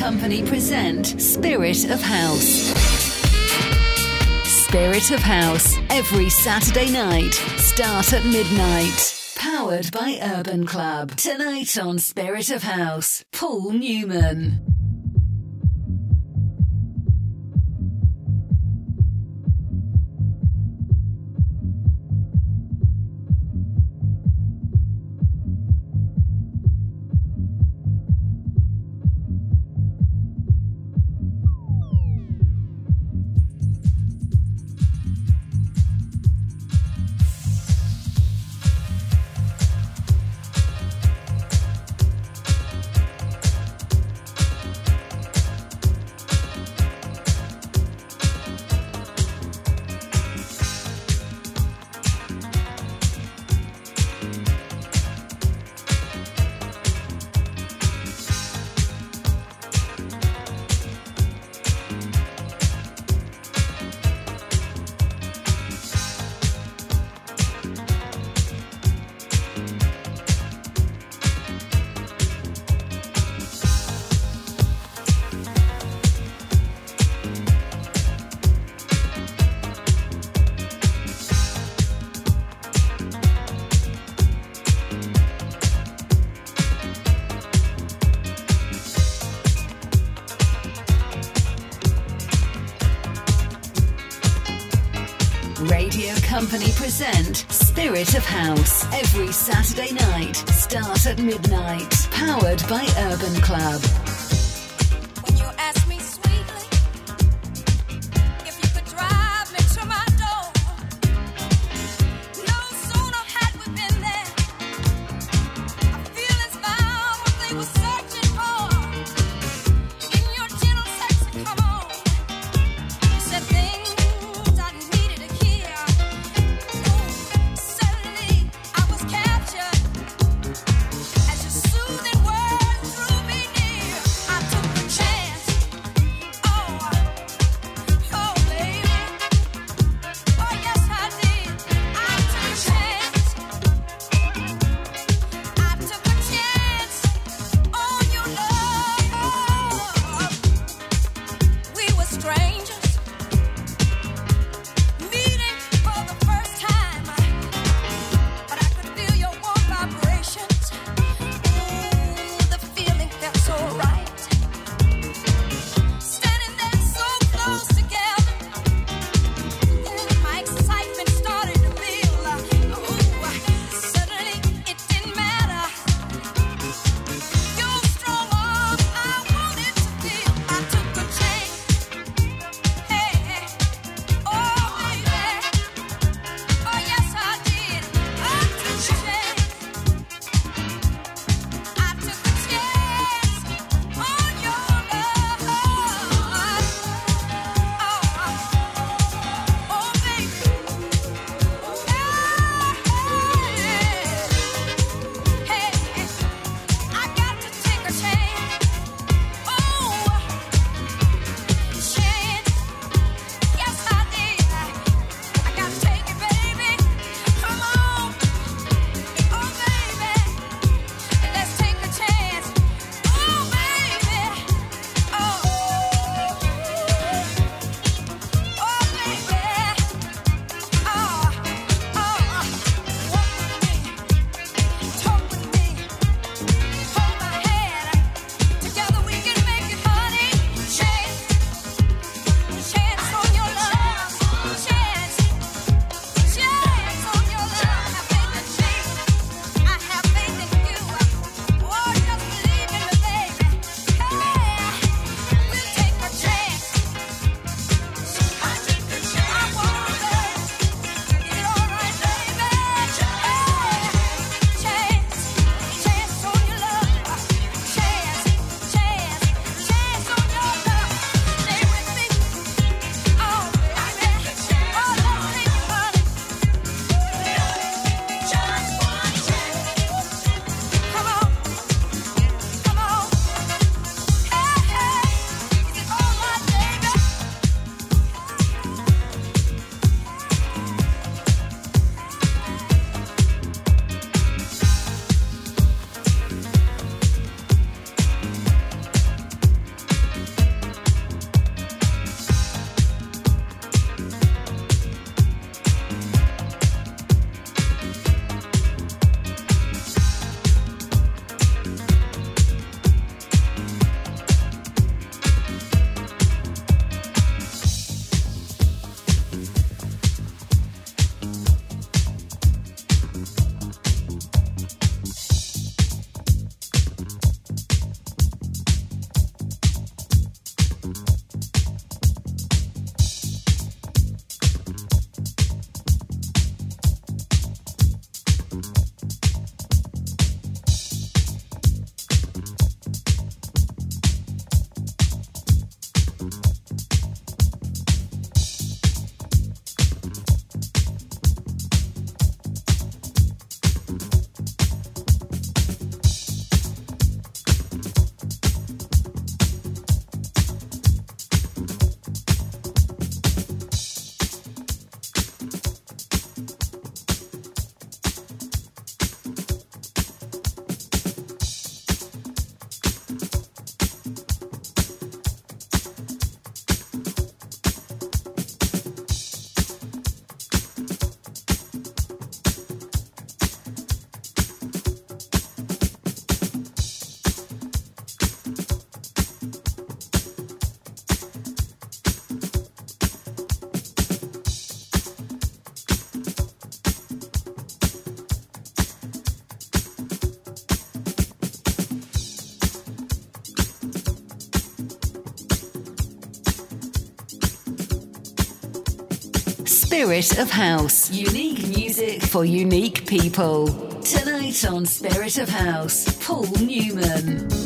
Company present Spirit of House. Spirit of House, every Saturday night, start at midnight. Powered by Urban Club. Tonight on Spirit of House, Paul Newman. Town. Spirit of House. Unique music for unique people. Tonight on Spirit of House, Paul Newman.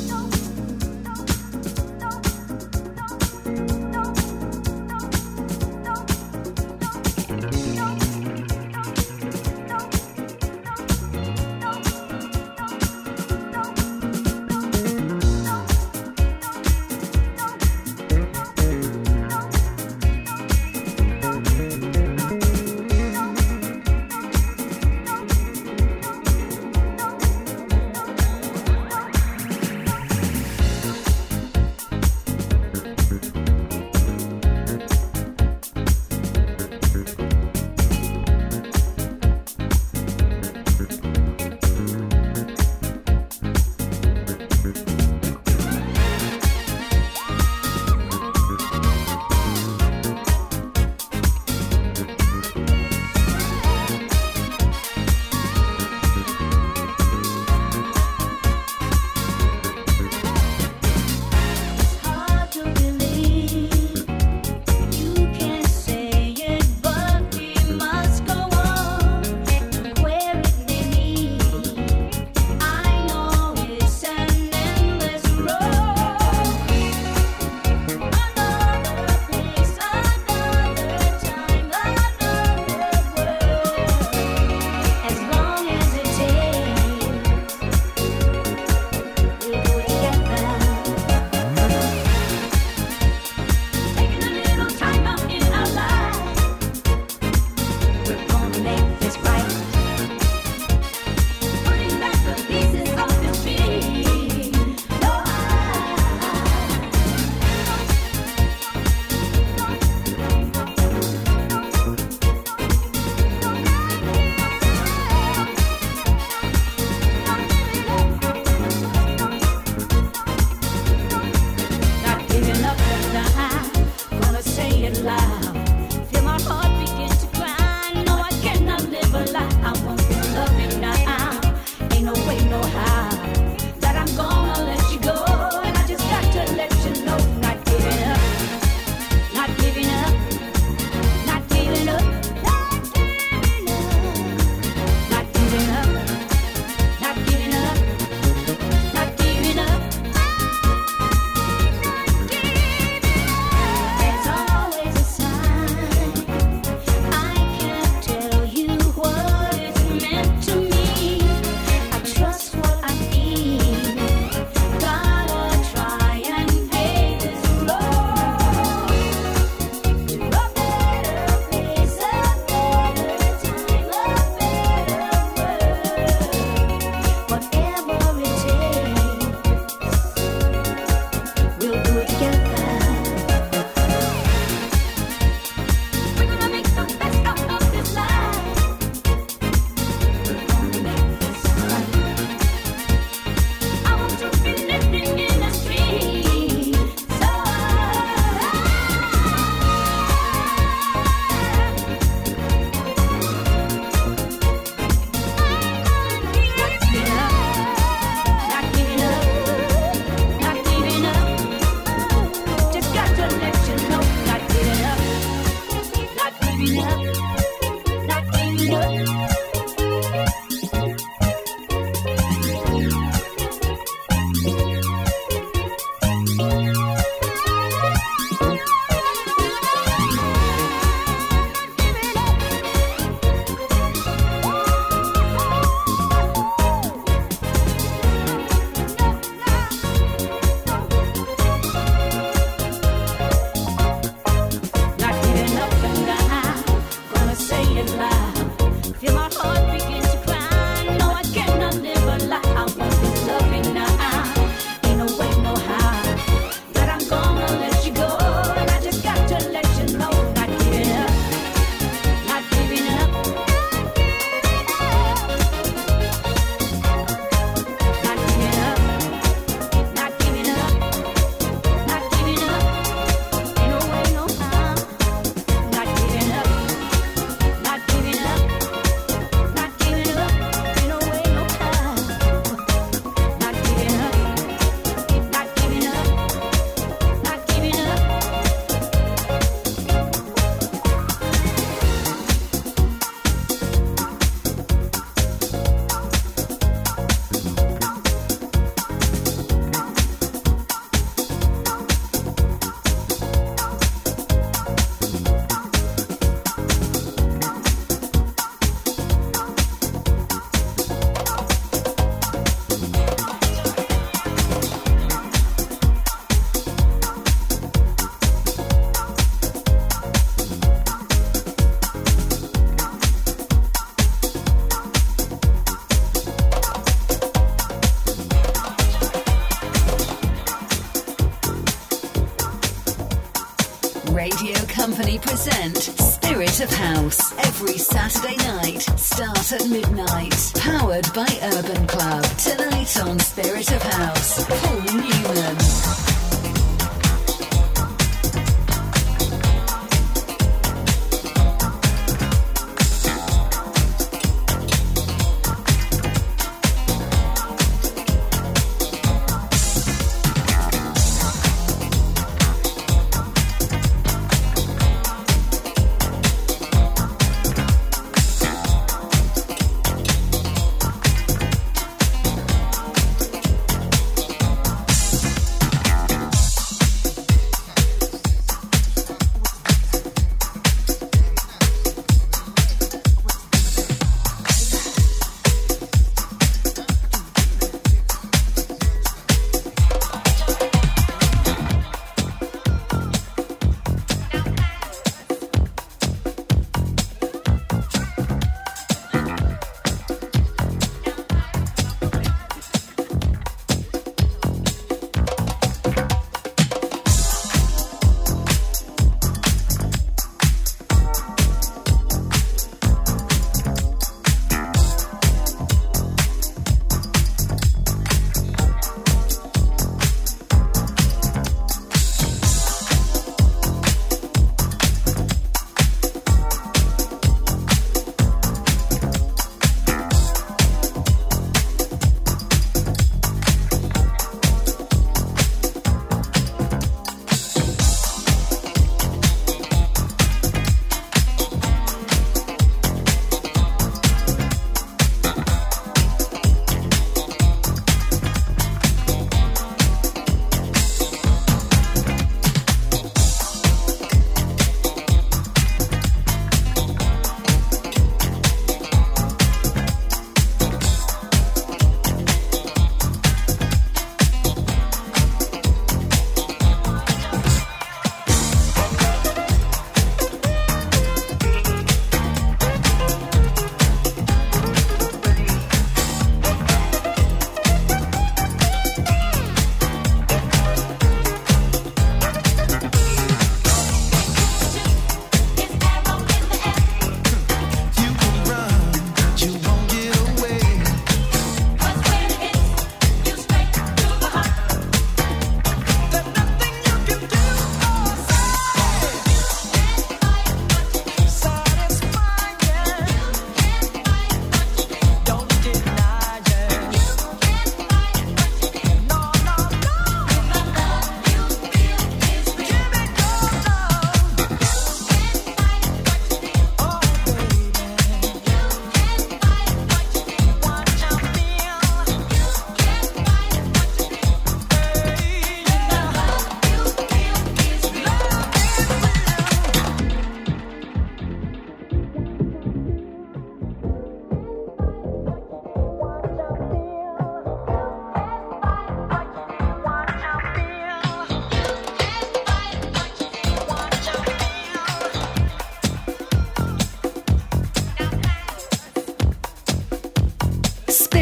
Radio Company present Spirit of House every Saturday night, start at midnight. Powered by Urban Club. Tonight on Spirit of House, Paul Newman.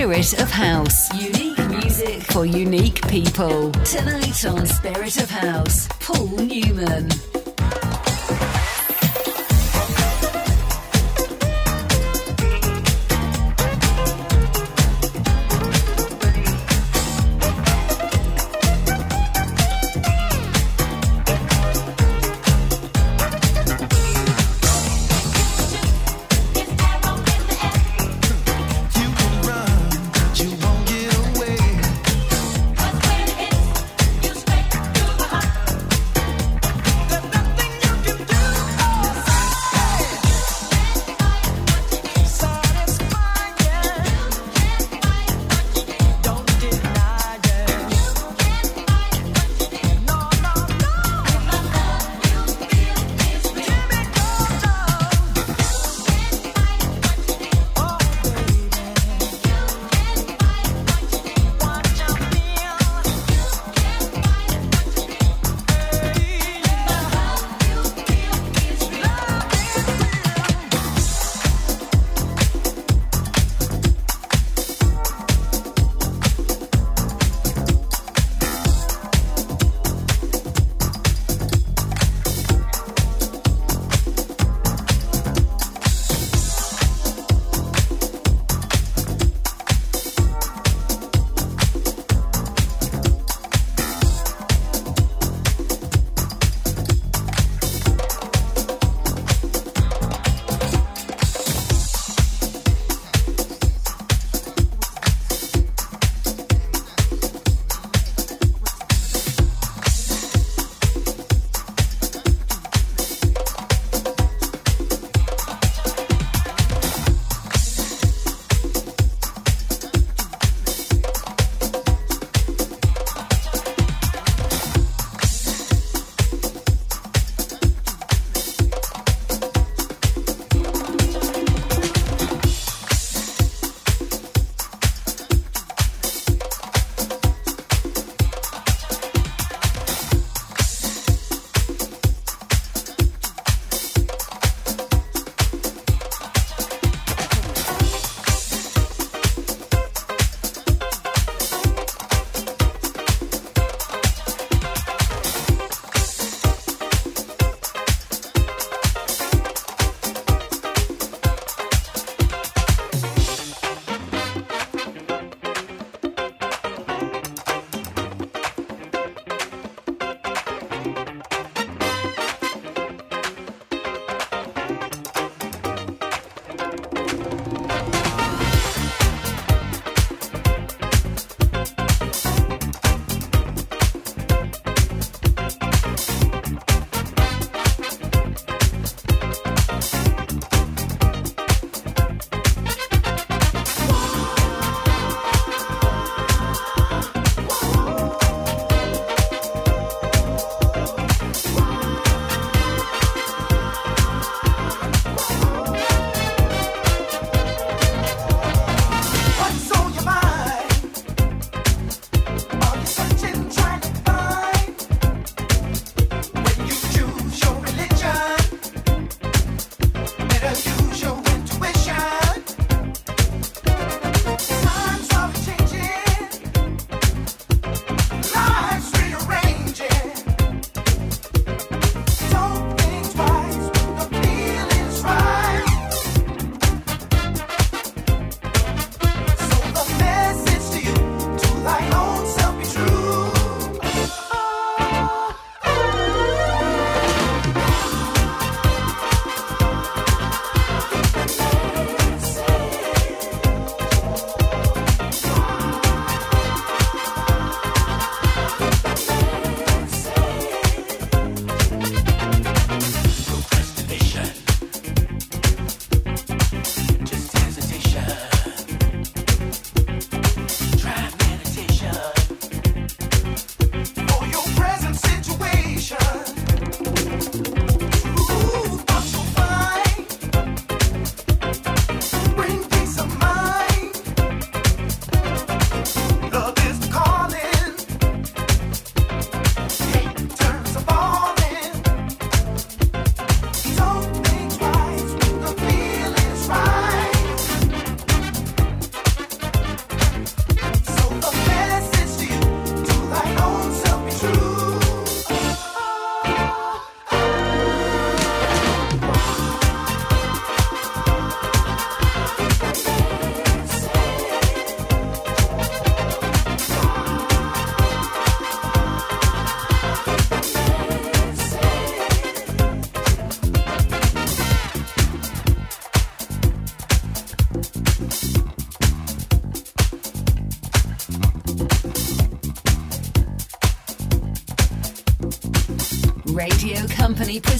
Spirit of House. Unique music for unique people. Tonight on Spirit of House, Paul Newman.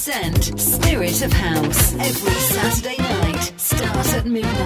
Present Spirit of House every Saturday night. Start at midnight.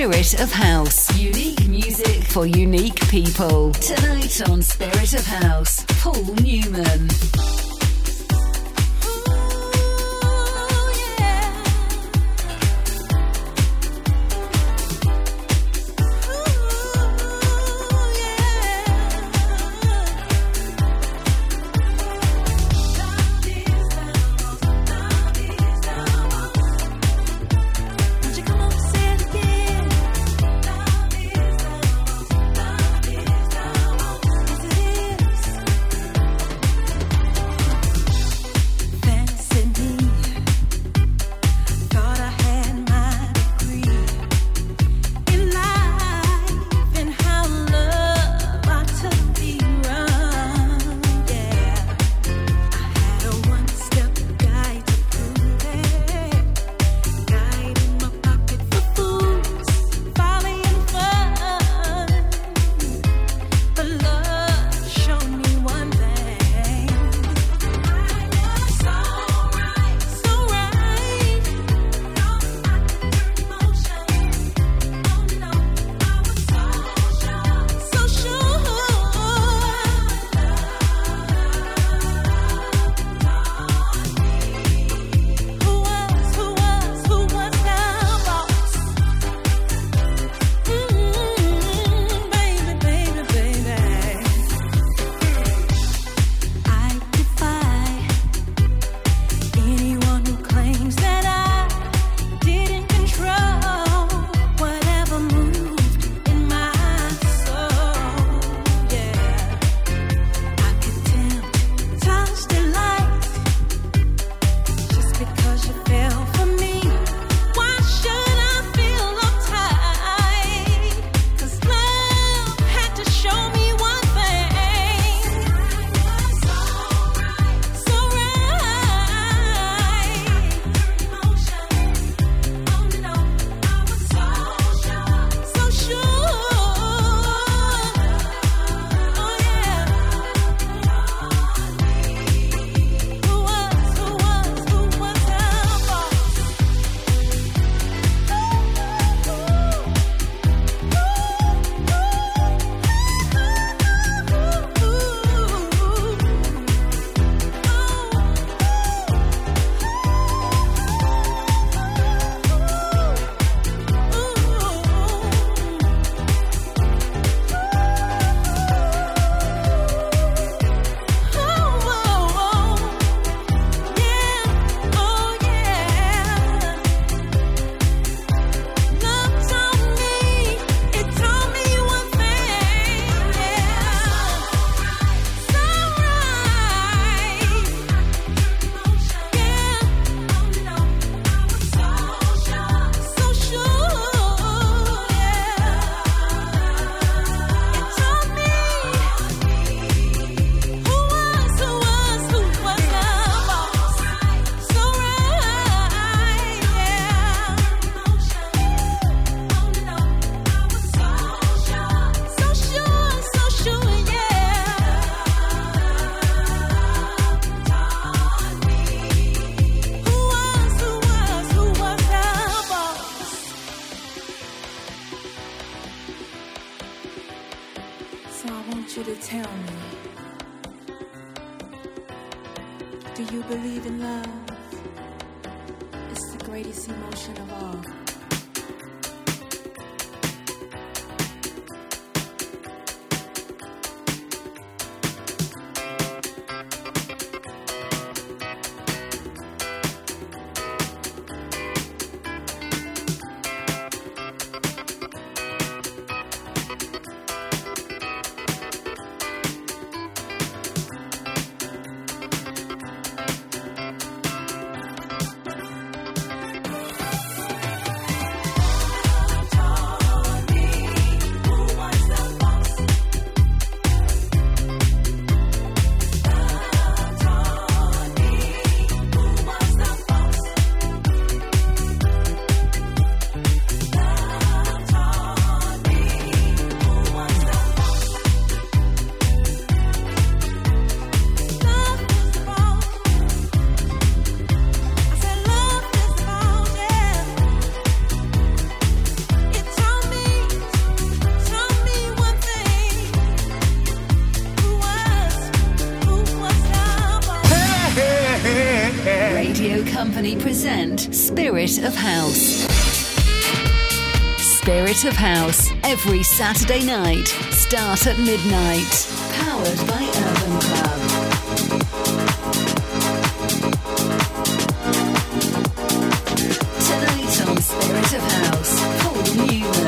Spirit of House. Unique music for unique people. Tonight on Spirit of House, Paul Newman. Spirit of House. Spirit of House, every Saturday night, start at midnight. Powered by Urban Club. Tonight on Spirit of House, Paul Newman.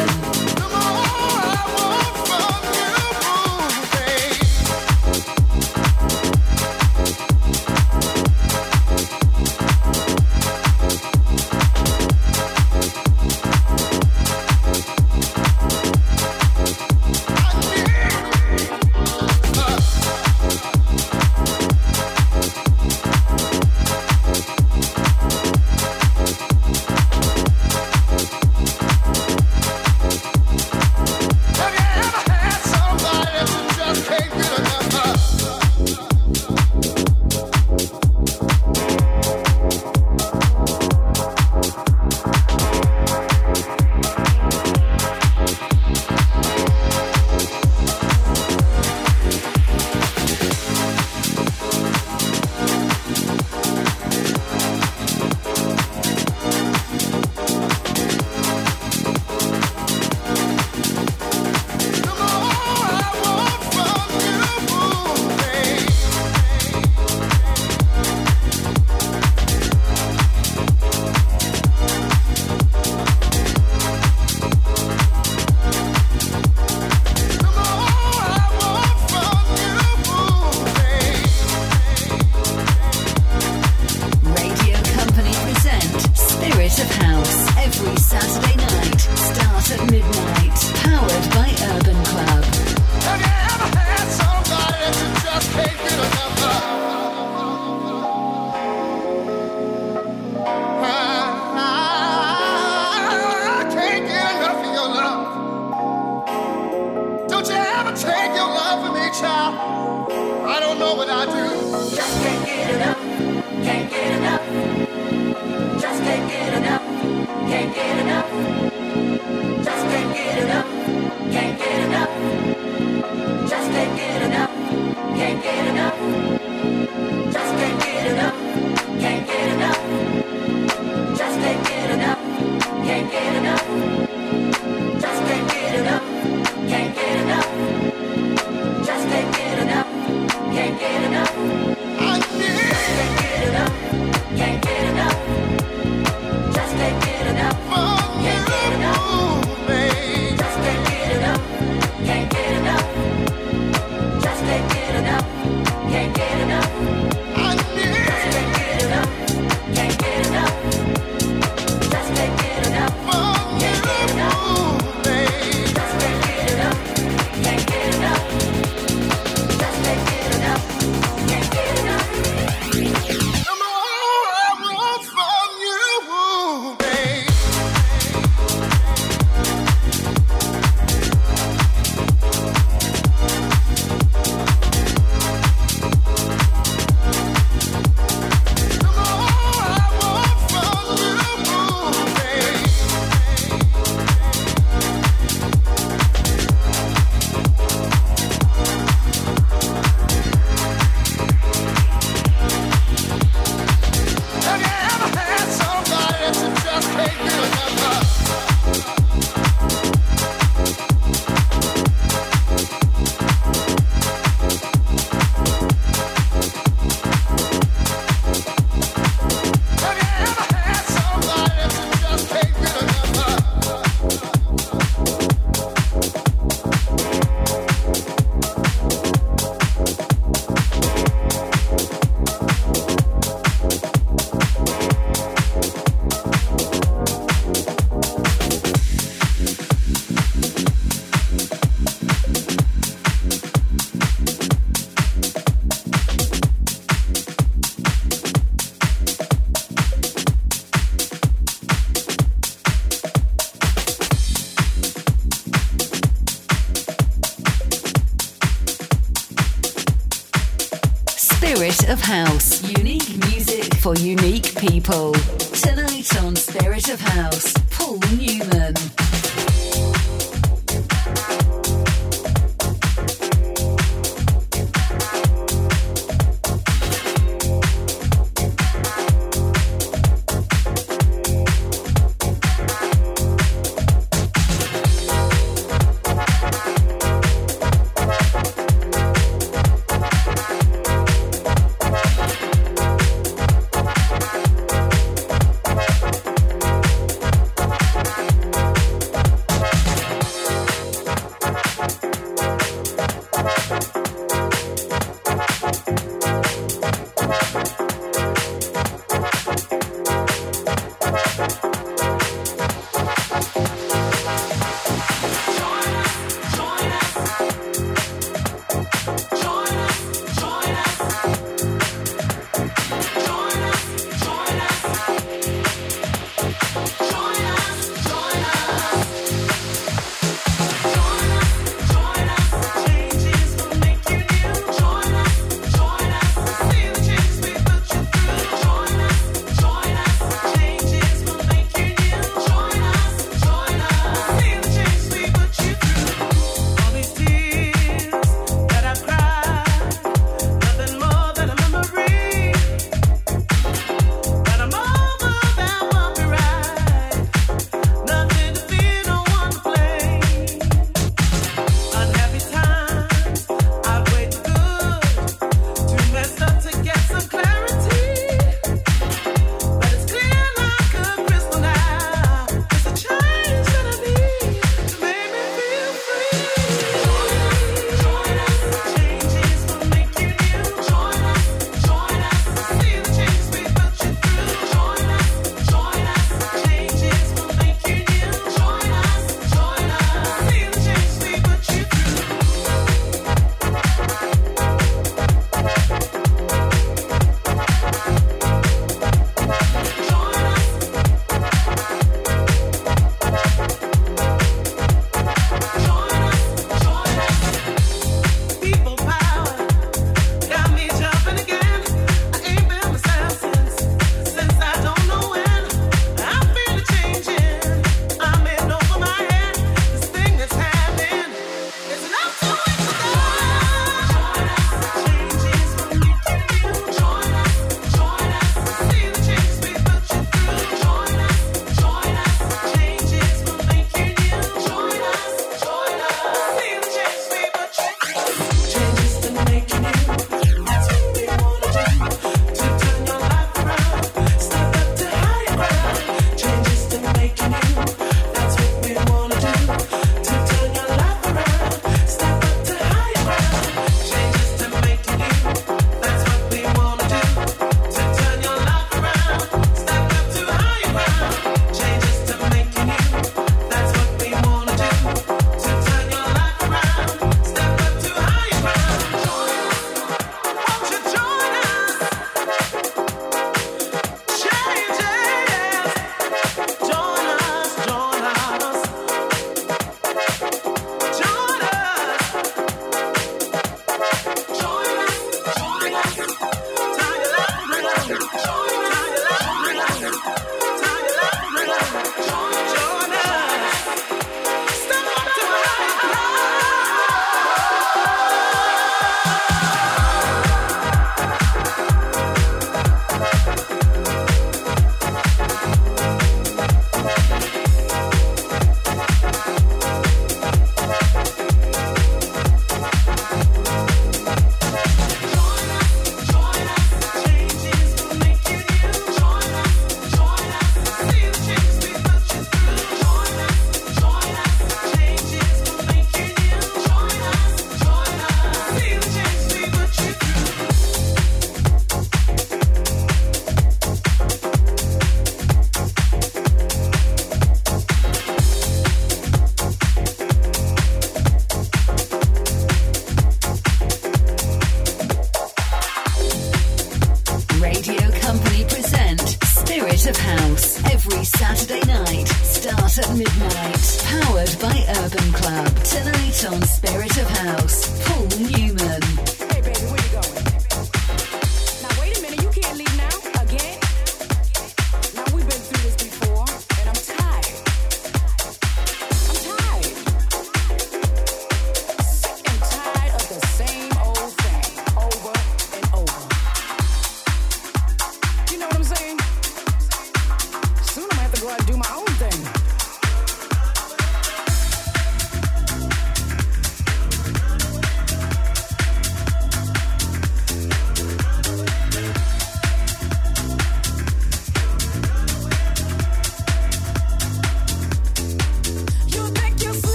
Can't get enough. Just can't get enough. Can't get enough. Just can't get enough. Can't get enough. Just can't get enough. Can't get enough. Just can't get enough. Can't get enough. Just can't get enough. Can't get enough. For unique